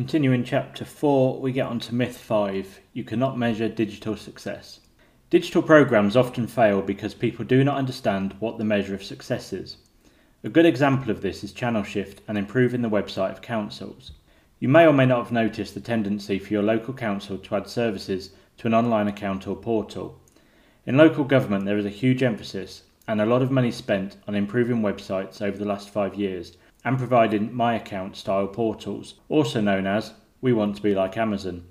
Continuing chapter 4, we get on to myth 5 you cannot measure digital success. Digital programs often fail because people do not understand what the measure of success is. A good example of this is channel shift and improving the website of councils. You may or may not have noticed the tendency for your local council to add services to an online account or portal. In local government, there is a huge emphasis and a lot of money spent on improving websites over the last five years and providing My Account style portals, also known as We Want to Be Like Amazon.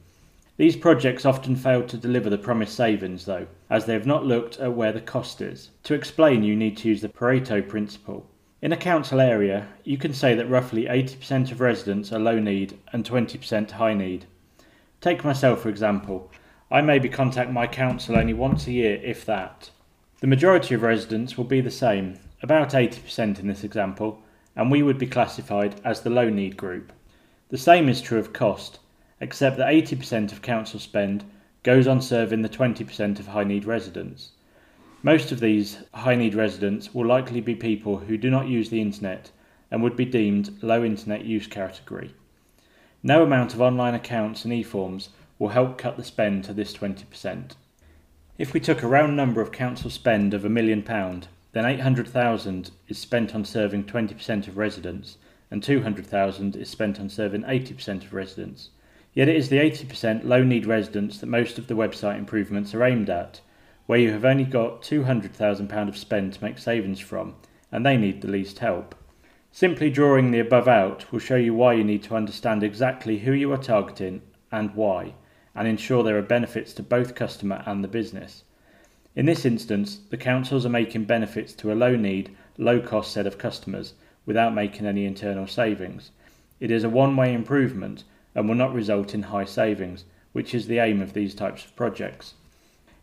These projects often fail to deliver the promised savings, though, as they have not looked at where the cost is. To explain, you need to use the Pareto principle. In a council area, you can say that roughly 80% of residents are low need and 20% high need. Take myself, for example. I maybe contact my council only once a year, if that. The majority of residents will be the same, about 80% in this example, and we would be classified as the low need group. The same is true of cost, except that 80% of council spend goes on serving the 20% of high need residents. Most of these high need residents will likely be people who do not use the internet and would be deemed low internet use category. No amount of online accounts and e-forms will help cut the spend to this 20%. If we took a round number of council spend of a million pound, then 800,000 is spent on serving 20% of residents and 200,000 is spent on serving 80% of residents. Yet it is the 80% low need residents that most of the website improvements are aimed at where you have only got £200,000 of spend to make savings from, and they need the least help. Simply drawing the above out will show you why you need to understand exactly who you are targeting and why, and ensure there are benefits to both customer and the business. In this instance, the councils are making benefits to a low need, low cost set of customers without making any internal savings. It is a one way improvement and will not result in high savings, which is the aim of these types of projects.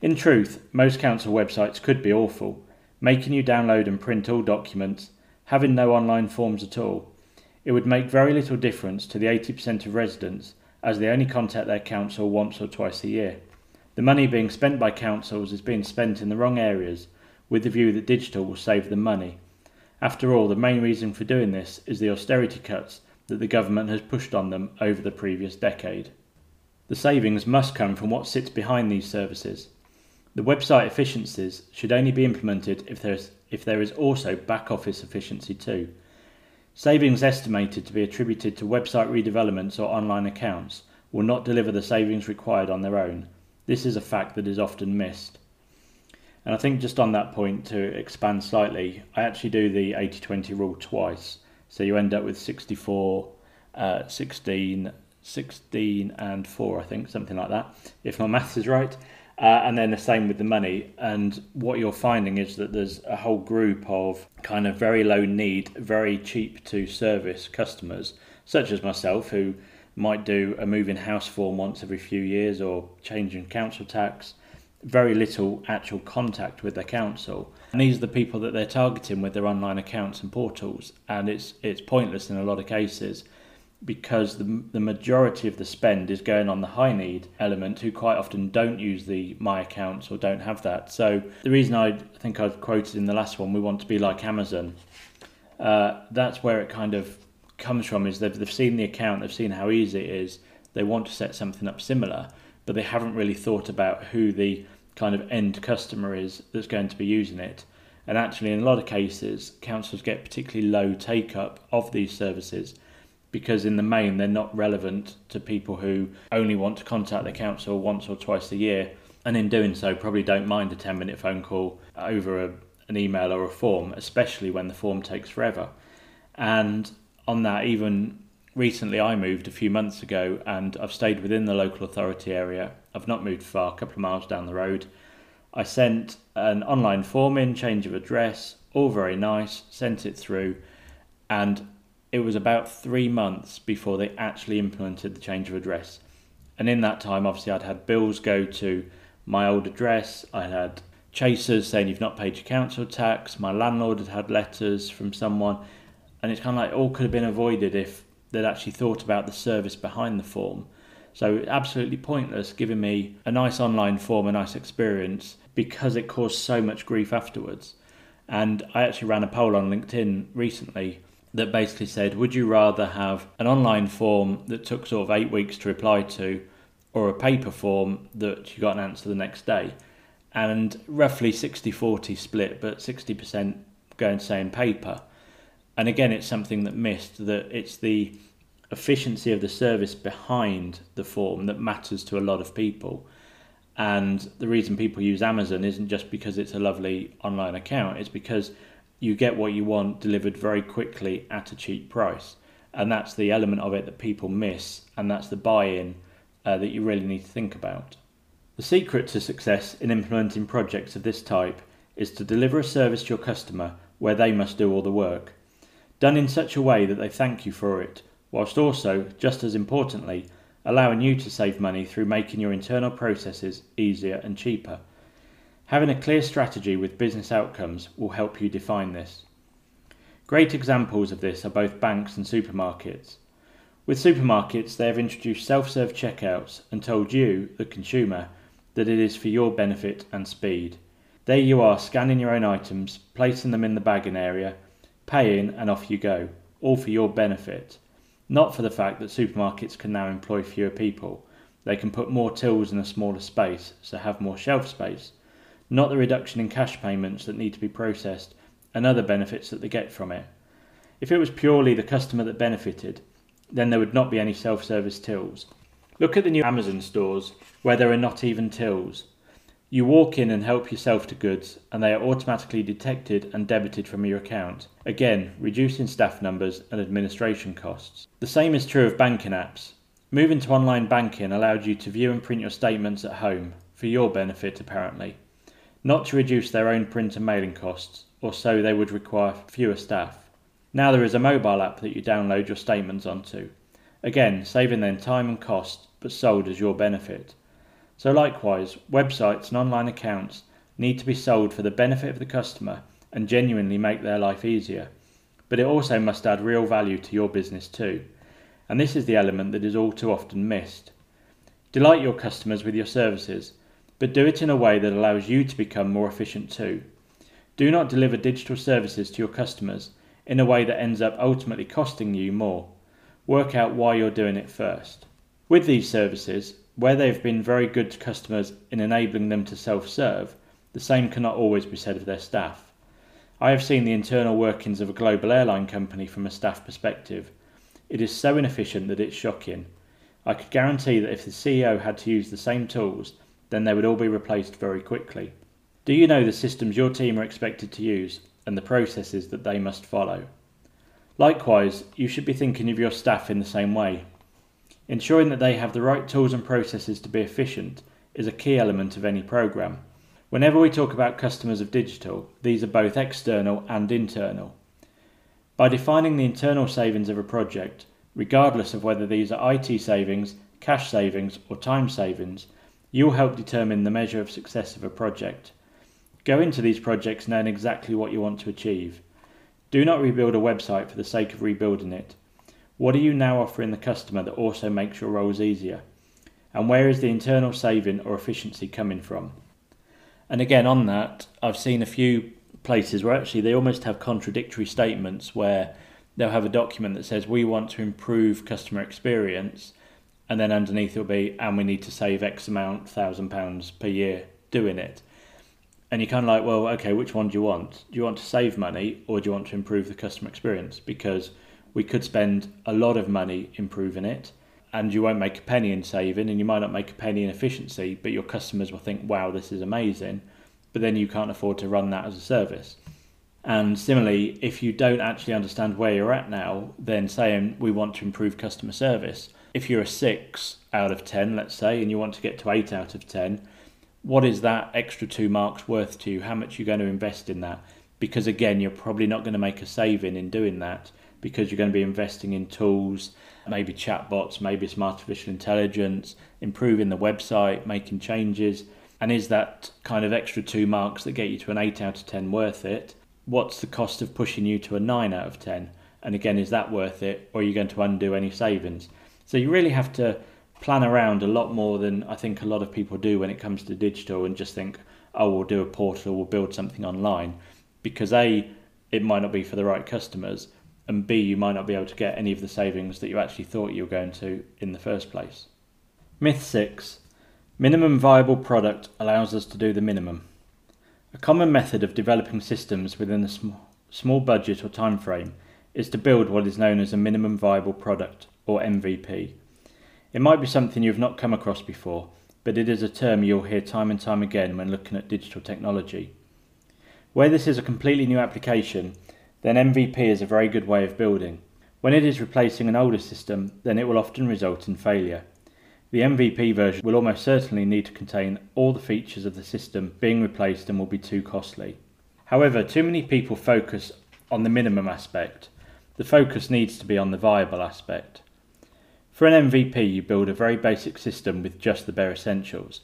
In truth, most council websites could be awful, making you download and print all documents, having no online forms at all. It would make very little difference to the 80% of residents as they only contact their council once or twice a year. The money being spent by councils is being spent in the wrong areas with the view that digital will save them money. After all, the main reason for doing this is the austerity cuts that the government has pushed on them over the previous decade. The savings must come from what sits behind these services. The website efficiencies should only be implemented if there is, if there is also back office efficiency too. Savings estimated to be attributed to website redevelopments or online accounts will not deliver the savings required on their own. This is a fact that is often missed. And I think just on that point to expand slightly, I actually do the 80 20 rule twice. So you end up with 64, uh, 16, 16 and 4, I think, something like that, if my maths is right. Uh, and then the same with the money. And what you're finding is that there's a whole group of kind of very low need, very cheap to service customers, such as myself, who might do a moving house form once every few years or changing council tax. Very little actual contact with the council, and these are the people that they're targeting with their online accounts and portals. And it's it's pointless in a lot of cases because the, the majority of the spend is going on the high need element who quite often don't use the my accounts or don't have that so the reason i think i've quoted in the last one we want to be like amazon uh, that's where it kind of comes from is they've, they've seen the account they've seen how easy it is they want to set something up similar but they haven't really thought about who the kind of end customer is that's going to be using it. And actually in a lot of cases councils get particularly low take up of these services because in the main they're not relevant to people who only want to contact the council once or twice a year and in doing so probably don't mind a 10 minute phone call over a, an email or a form especially when the form takes forever. And on that even recently I moved a few months ago and I've stayed within the local authority area I've not moved far a couple of miles down the road I sent an online form in change of address all very nice sent it through and it was about three months before they actually implemented the change of address. And in that time, obviously, I'd had bills go to my old address. I had chasers saying you've not paid your council tax. My landlord had had letters from someone. And it's kind of like all could have been avoided if they'd actually thought about the service behind the form. So absolutely pointless giving me a nice online form, a nice experience, because it caused so much grief afterwards. And I actually ran a poll on LinkedIn recently that basically said, Would you rather have an online form that took sort of eight weeks to reply to, or a paper form that you got an answer the next day? And roughly 60 40 split, but 60% going to say in paper. And again, it's something that missed that it's the efficiency of the service behind the form that matters to a lot of people. And the reason people use Amazon isn't just because it's a lovely online account, it's because you get what you want delivered very quickly at a cheap price. And that's the element of it that people miss, and that's the buy in uh, that you really need to think about. The secret to success in implementing projects of this type is to deliver a service to your customer where they must do all the work, done in such a way that they thank you for it, whilst also, just as importantly, allowing you to save money through making your internal processes easier and cheaper. Having a clear strategy with business outcomes will help you define this. Great examples of this are both banks and supermarkets. With supermarkets, they have introduced self serve checkouts and told you, the consumer, that it is for your benefit and speed. There you are scanning your own items, placing them in the bagging area, paying, and off you go, all for your benefit. Not for the fact that supermarkets can now employ fewer people. They can put more tills in a smaller space, so have more shelf space not the reduction in cash payments that need to be processed and other benefits that they get from it. If it was purely the customer that benefited, then there would not be any self service tills. Look at the new Amazon stores where there are not even tills. You walk in and help yourself to goods, and they are automatically detected and debited from your account, again, reducing staff numbers and administration costs. The same is true of banking apps. Moving to online banking allowed you to view and print your statements at home, for your benefit apparently not to reduce their own print and mailing costs, or so they would require fewer staff. Now there is a mobile app that you download your statements onto, again saving them time and cost, but sold as your benefit. So likewise, websites and online accounts need to be sold for the benefit of the customer and genuinely make their life easier. But it also must add real value to your business too. And this is the element that is all too often missed. Delight your customers with your services but do it in a way that allows you to become more efficient too. Do not deliver digital services to your customers in a way that ends up ultimately costing you more. Work out why you're doing it first. With these services, where they've been very good to customers in enabling them to self serve, the same cannot always be said of their staff. I have seen the internal workings of a global airline company from a staff perspective. It is so inefficient that it's shocking. I could guarantee that if the CEO had to use the same tools then they would all be replaced very quickly. Do you know the systems your team are expected to use and the processes that they must follow? Likewise, you should be thinking of your staff in the same way. Ensuring that they have the right tools and processes to be efficient is a key element of any program. Whenever we talk about customers of digital, these are both external and internal. By defining the internal savings of a project, regardless of whether these are IT savings, cash savings, or time savings, You'll help determine the measure of success of a project. Go into these projects knowing exactly what you want to achieve. Do not rebuild a website for the sake of rebuilding it. What are you now offering the customer that also makes your roles easier? And where is the internal saving or efficiency coming from? And again, on that, I've seen a few places where actually they almost have contradictory statements where they'll have a document that says we want to improve customer experience and then underneath it'll be and we need to save X amount thousand pounds per year doing it. And you're kind of like, well, okay, which one do you want? Do you want to save money or do you want to improve the customer experience? Because we could spend a lot of money improving it and you won't make a penny in saving and you might not make a penny in efficiency, but your customers will think, wow, this is amazing. But then you can't afford to run that as a service. And similarly, if you don't actually understand where you're at now, then saying we want to improve customer service if you're a six out of 10, let's say, and you want to get to eight out of 10, what is that extra two marks worth to you? How much are you going to invest in that? Because again, you're probably not going to make a saving in doing that because you're going to be investing in tools, maybe chatbots, maybe some artificial intelligence, improving the website, making changes. And is that kind of extra two marks that get you to an 8 out of 10 worth it? What's the cost of pushing you to a 9 out of 10? And again, is that worth it? Or are you going to undo any savings? So you really have to plan around a lot more than I think a lot of people do when it comes to digital and just think, oh, we'll do a portal, we'll build something online. Because A, it might not be for the right customers, and B, you might not be able to get any of the savings that you actually thought you were going to in the first place. Myth 6 Minimum viable product allows us to do the minimum. A common method of developing systems within a sm- small budget or time frame is to build what is known as a minimum viable product, or MVP. It might be something you've not come across before, but it is a term you'll hear time and time again when looking at digital technology. Where this is a completely new application, then MVP is a very good way of building. When it is replacing an older system, then it will often result in failure. The MVP version will almost certainly need to contain all the features of the system being replaced and will be too costly. However, too many people focus on the minimum aspect. The focus needs to be on the viable aspect. For an MVP, you build a very basic system with just the bare essentials.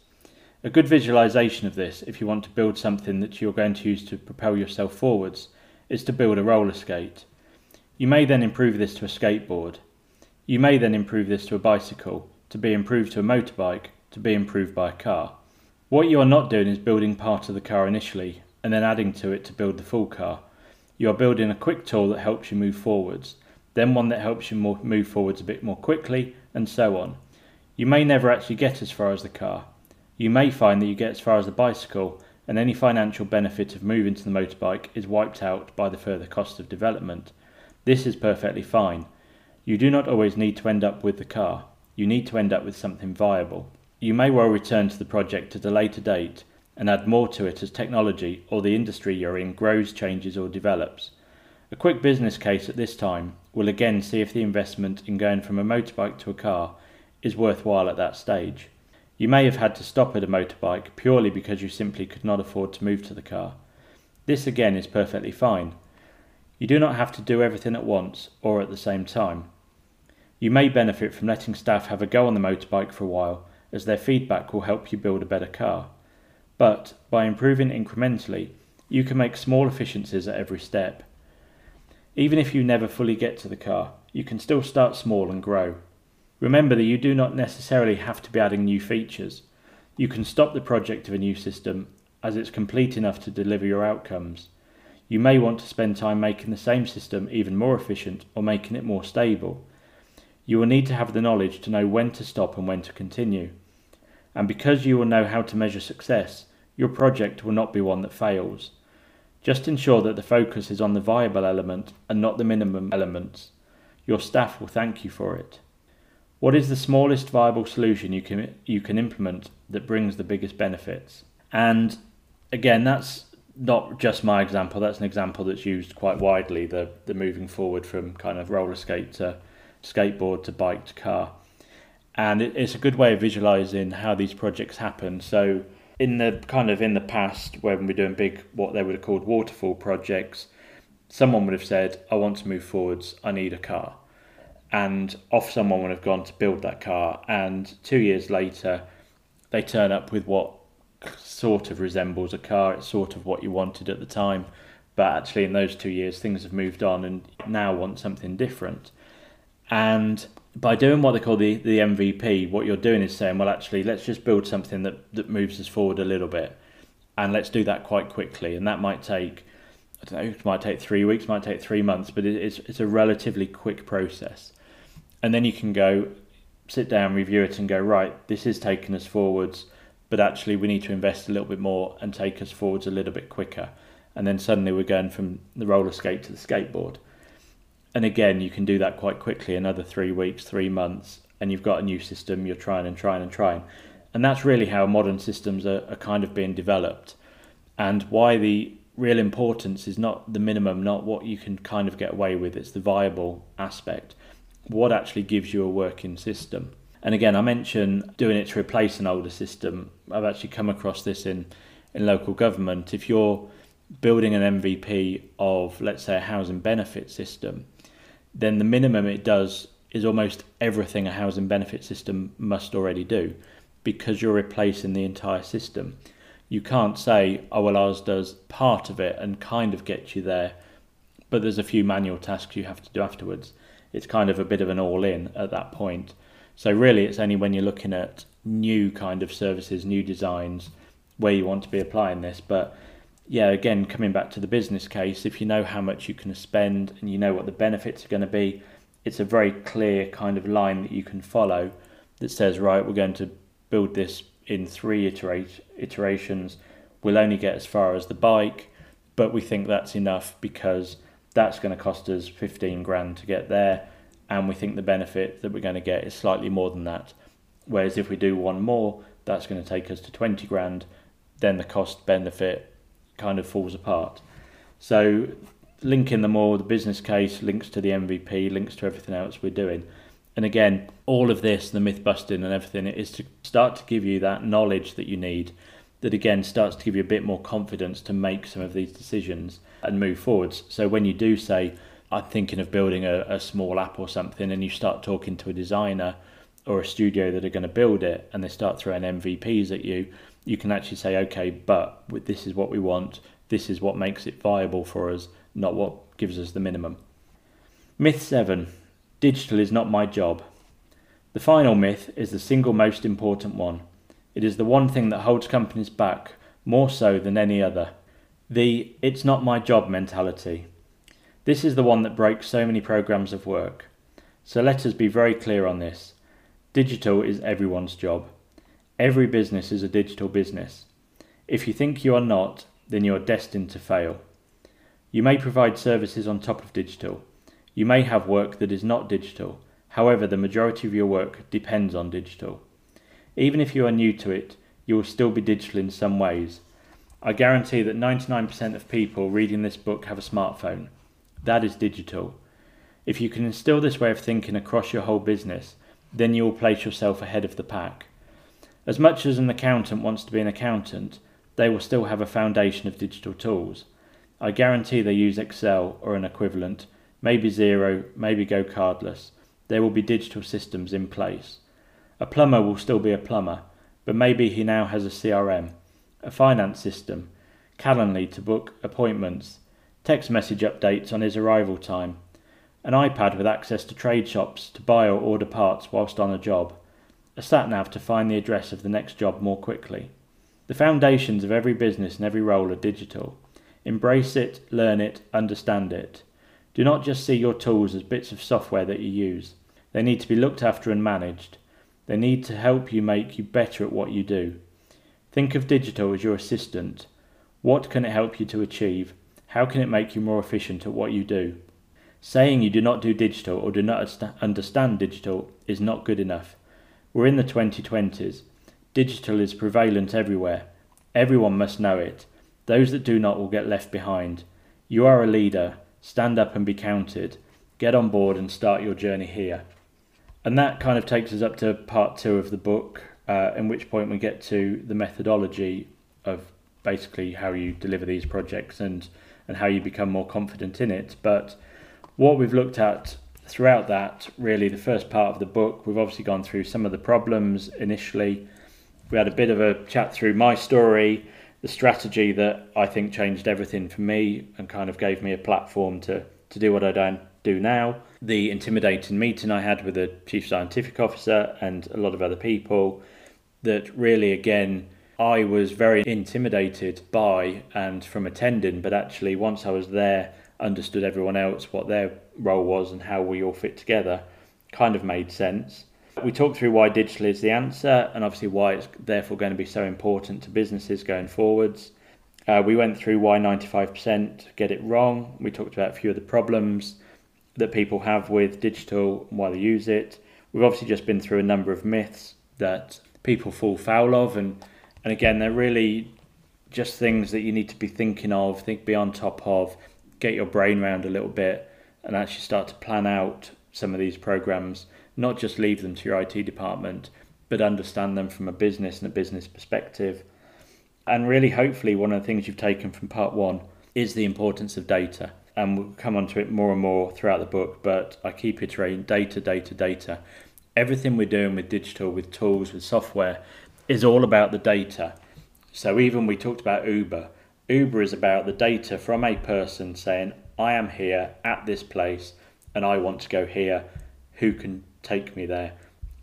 A good visualization of this, if you want to build something that you're going to use to propel yourself forwards, is to build a roller skate. You may then improve this to a skateboard. You may then improve this to a bicycle, to be improved to a motorbike, to be improved by a car. What you are not doing is building part of the car initially and then adding to it to build the full car. You are building a quick tool that helps you move forwards, then one that helps you move forwards a bit more quickly, and so on. You may never actually get as far as the car. You may find that you get as far as the bicycle, and any financial benefit of moving to the motorbike is wiped out by the further cost of development. This is perfectly fine. You do not always need to end up with the car. You need to end up with something viable. You may well return to the project at a later date and add more to it as technology or the industry you're in grows, changes, or develops. A quick business case at this time will again see if the investment in going from a motorbike to a car is worthwhile at that stage. You may have had to stop at a motorbike purely because you simply could not afford to move to the car. This again is perfectly fine. You do not have to do everything at once or at the same time. You may benefit from letting staff have a go on the motorbike for a while, as their feedback will help you build a better car. But by improving incrementally, you can make small efficiencies at every step. Even if you never fully get to the car, you can still start small and grow. Remember that you do not necessarily have to be adding new features. You can stop the project of a new system as it's complete enough to deliver your outcomes. You may want to spend time making the same system even more efficient or making it more stable. You will need to have the knowledge to know when to stop and when to continue. And because you will know how to measure success, your project will not be one that fails. Just ensure that the focus is on the viable element and not the minimum elements. Your staff will thank you for it. What is the smallest viable solution you can you can implement that brings the biggest benefits? And again, that's not just my example. That's an example that's used quite widely. The the moving forward from kind of roller skate to skateboard to bike to car, and it, it's a good way of visualizing how these projects happen. So in the kind of in the past when we're doing big what they would have called waterfall projects, someone would have said, "I want to move forwards. I need a car," and off someone would have gone to build that car. And two years later, they turn up with what sort of resembles a car. It's sort of what you wanted at the time, but actually in those two years things have moved on and now want something different. And by doing what they call the, the MVP, what you're doing is saying, well, actually, let's just build something that, that moves us forward a little bit. And let's do that quite quickly. And that might take, I don't know, it might take three weeks, might take three months, but it, it's, it's a relatively quick process. And then you can go sit down, review it, and go, right, this is taking us forwards, but actually, we need to invest a little bit more and take us forwards a little bit quicker. And then suddenly, we're going from the roller skate to the skateboard and again, you can do that quite quickly another three weeks, three months, and you've got a new system you're trying and trying and trying. And that's really how modern systems are, are kind of being developed. And why the real importance is not the minimum, not what you can kind of get away with, it's the viable aspect. What actually gives you a working system. And again, I mentioned doing it to replace an older system. I've actually come across this in, in local government. If you're building an MVP of, let's say, a housing benefit system, then the minimum it does is almost everything a housing benefit system must already do because you're replacing the entire system. You can't say, oh, well, ours does part of it and kind of get you there, but there's a few manual tasks you have to do afterwards. It's kind of a bit of an all in at that point. So, really, it's only when you're looking at new kind of services, new designs, where you want to be applying this. But yeah, again, coming back to the business case, if you know how much you can spend and you know what the benefits are going to be, it's a very clear kind of line that you can follow that says, right, we're going to build this in three iterate, iterations. We'll only get as far as the bike, but we think that's enough because that's going to cost us 15 grand to get there. And we think the benefit that we're going to get is slightly more than that. Whereas if we do one more, that's going to take us to 20 grand, then the cost benefit kind of falls apart. So linking them all, the business case links to the MVP, links to everything else we're doing. And again, all of this, the myth busting and everything, is to start to give you that knowledge that you need that again starts to give you a bit more confidence to make some of these decisions and move forwards. So when you do say, I'm thinking of building a, a small app or something, and you start talking to a designer or a studio that are going to build it, and they start throwing MVPs at you, you can actually say, okay, but this is what we want, this is what makes it viable for us, not what gives us the minimum. Myth 7 Digital is not my job. The final myth is the single most important one. It is the one thing that holds companies back more so than any other. The it's not my job mentality. This is the one that breaks so many programs of work. So let us be very clear on this. Digital is everyone's job. Every business is a digital business. If you think you are not, then you are destined to fail. You may provide services on top of digital. You may have work that is not digital. However, the majority of your work depends on digital. Even if you are new to it, you will still be digital in some ways. I guarantee that 99% of people reading this book have a smartphone. That is digital. If you can instill this way of thinking across your whole business, then you will place yourself ahead of the pack. As much as an accountant wants to be an accountant, they will still have a foundation of digital tools. I guarantee they use Excel or an equivalent, maybe Xero, maybe GoCardless. There will be digital systems in place. A plumber will still be a plumber, but maybe he now has a CRM, a finance system, Calendly to book appointments, text message updates on his arrival time, an iPad with access to trade shops to buy or order parts whilst on a job, a sat nav to find the address of the next job more quickly. The foundations of every business and every role are digital. Embrace it, learn it, understand it. Do not just see your tools as bits of software that you use. They need to be looked after and managed. They need to help you make you better at what you do. Think of digital as your assistant. What can it help you to achieve? How can it make you more efficient at what you do? Saying you do not do digital or do not understand digital is not good enough. We're in the 2020s. Digital is prevalent everywhere. Everyone must know it. Those that do not will get left behind. You are a leader. Stand up and be counted. Get on board and start your journey here. And that kind of takes us up to part two of the book, uh, in which point we get to the methodology of basically how you deliver these projects and, and how you become more confident in it. But what we've looked at throughout that, really, the first part of the book, we've obviously gone through some of the problems initially. We had a bit of a chat through my story, the strategy that I think changed everything for me and kind of gave me a platform to, to do what I don't do now. The intimidating meeting I had with the chief scientific officer and a lot of other people, that really, again, I was very intimidated by and from attending, but actually, once I was there, understood everyone else, what their role was, and how we all fit together, kind of made sense. We talked through why digital is the answer and obviously why it's therefore going to be so important to businesses going forwards. Uh, we went through why 95% get it wrong. We talked about a few of the problems that people have with digital and why they use it. We've obviously just been through a number of myths that people fall foul of, and and again, they're really just things that you need to be thinking of, think be on top of, get your brain around a little bit, and actually start to plan out some of these programs. Not just leave them to your IT department, but understand them from a business and a business perspective. And really, hopefully, one of the things you've taken from part one is the importance of data and we'll come onto it more and more throughout the book, but I keep iterating data, data, data. Everything we're doing with digital, with tools, with software is all about the data. So even we talked about Uber. Uber is about the data from a person saying, I am here at this place and I want to go here. Who can take me there?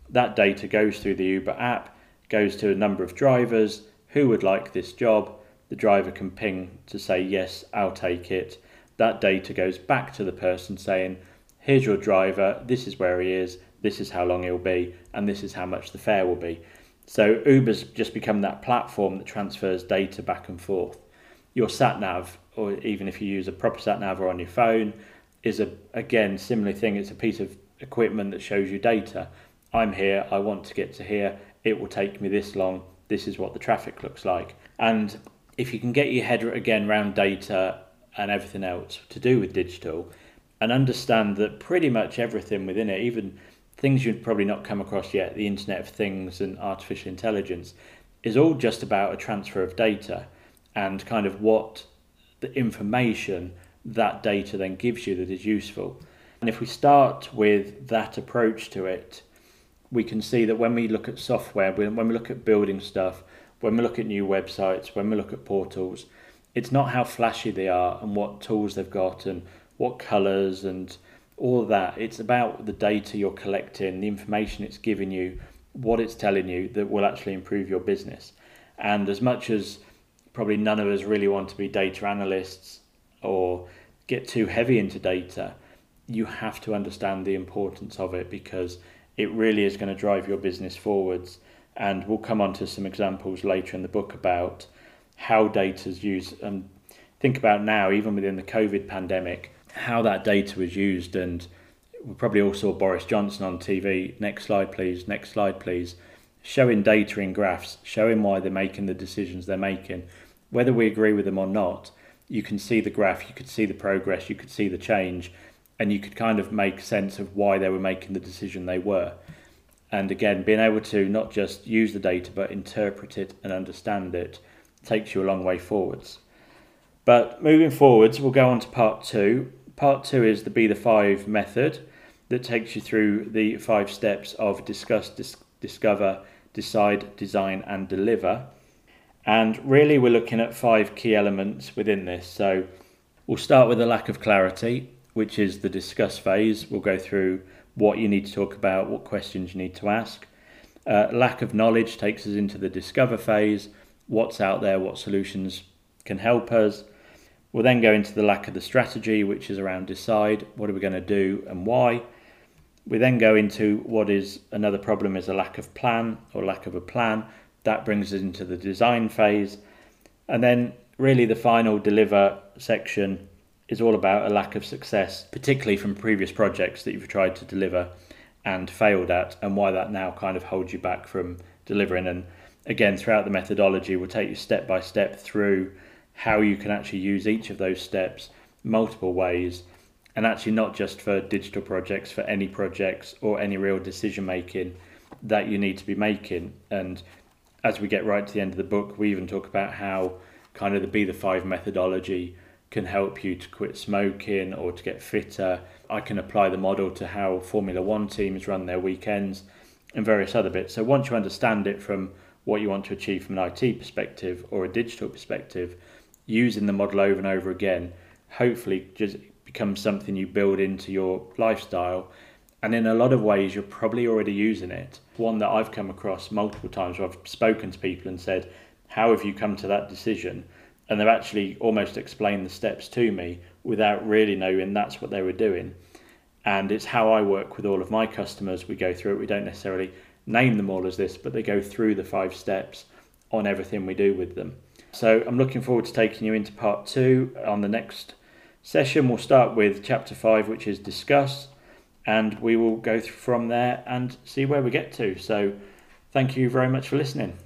That data goes through the Uber app, goes to a number of drivers who would like this job, the driver can ping to say, Yes, I'll take it. That data goes back to the person saying, Here's your driver, this is where he is, this is how long it'll be, and this is how much the fare will be. So Uber's just become that platform that transfers data back and forth. Your sat nav, or even if you use a proper sat nav or on your phone, is a again similar thing. It's a piece of equipment that shows you data. I'm here, I want to get to here, it will take me this long, this is what the traffic looks like. And if you can get your head again around data and everything else to do with digital and understand that pretty much everything within it, even things you'd probably not come across yet, the Internet of Things and artificial intelligence, is all just about a transfer of data and kind of what the information that data then gives you that is useful. And if we start with that approach to it, we can see that when we look at software, when we look at building stuff, when we look at new websites, when we look at portals, it's not how flashy they are and what tools they've got and what colors and all of that. It's about the data you're collecting, the information it's giving you, what it's telling you that will actually improve your business. And as much as probably none of us really want to be data analysts or get too heavy into data, you have to understand the importance of it because it really is going to drive your business forwards. And we'll come on to some examples later in the book about how data is used. And think about now, even within the COVID pandemic, how that data was used. And we probably all saw Boris Johnson on TV. Next slide, please. Next slide, please. Showing data in graphs, showing why they're making the decisions they're making. Whether we agree with them or not, you can see the graph, you could see the progress, you could see the change, and you could kind of make sense of why they were making the decision they were. And again, being able to not just use the data but interpret it and understand it takes you a long way forwards. But moving forwards, we'll go on to part two. Part two is the Be the Five method that takes you through the five steps of discuss, dis- discover, decide, design, and deliver. And really, we're looking at five key elements within this. So, we'll start with a lack of clarity, which is the discuss phase. We'll go through what you need to talk about, what questions you need to ask. Uh, lack of knowledge takes us into the discover phase what's out there, what solutions can help us. We'll then go into the lack of the strategy, which is around decide what are we going to do and why. We then go into what is another problem is a lack of plan or lack of a plan. That brings us into the design phase. And then, really, the final deliver section is all about a lack of success, particularly from previous projects that you've tried to deliver and failed at, and why that now kind of holds you back from delivering. And again, throughout the methodology, we'll take you step by step through how you can actually use each of those steps multiple ways and actually not just for digital projects, for any projects or any real decision making that you need to be making. And as we get right to the end of the book, we even talk about how kind of the Be the Five methodology can help you to quit smoking or to get fitter. I can apply the model to how Formula One teams run their weekends and various other bits. So once you understand it from what you want to achieve from an IT perspective or a digital perspective, using the model over and over again, hopefully just becomes something you build into your lifestyle and in a lot of ways, you're probably already using it. One that I've come across multiple times where I've spoken to people and said, How have you come to that decision? And they've actually almost explained the steps to me without really knowing that's what they were doing. And it's how I work with all of my customers. We go through it, we don't necessarily name them all as this, but they go through the five steps on everything we do with them. So I'm looking forward to taking you into part two on the next session. We'll start with chapter five, which is discuss and we will go from there and see where we get to. So, thank you very much for listening.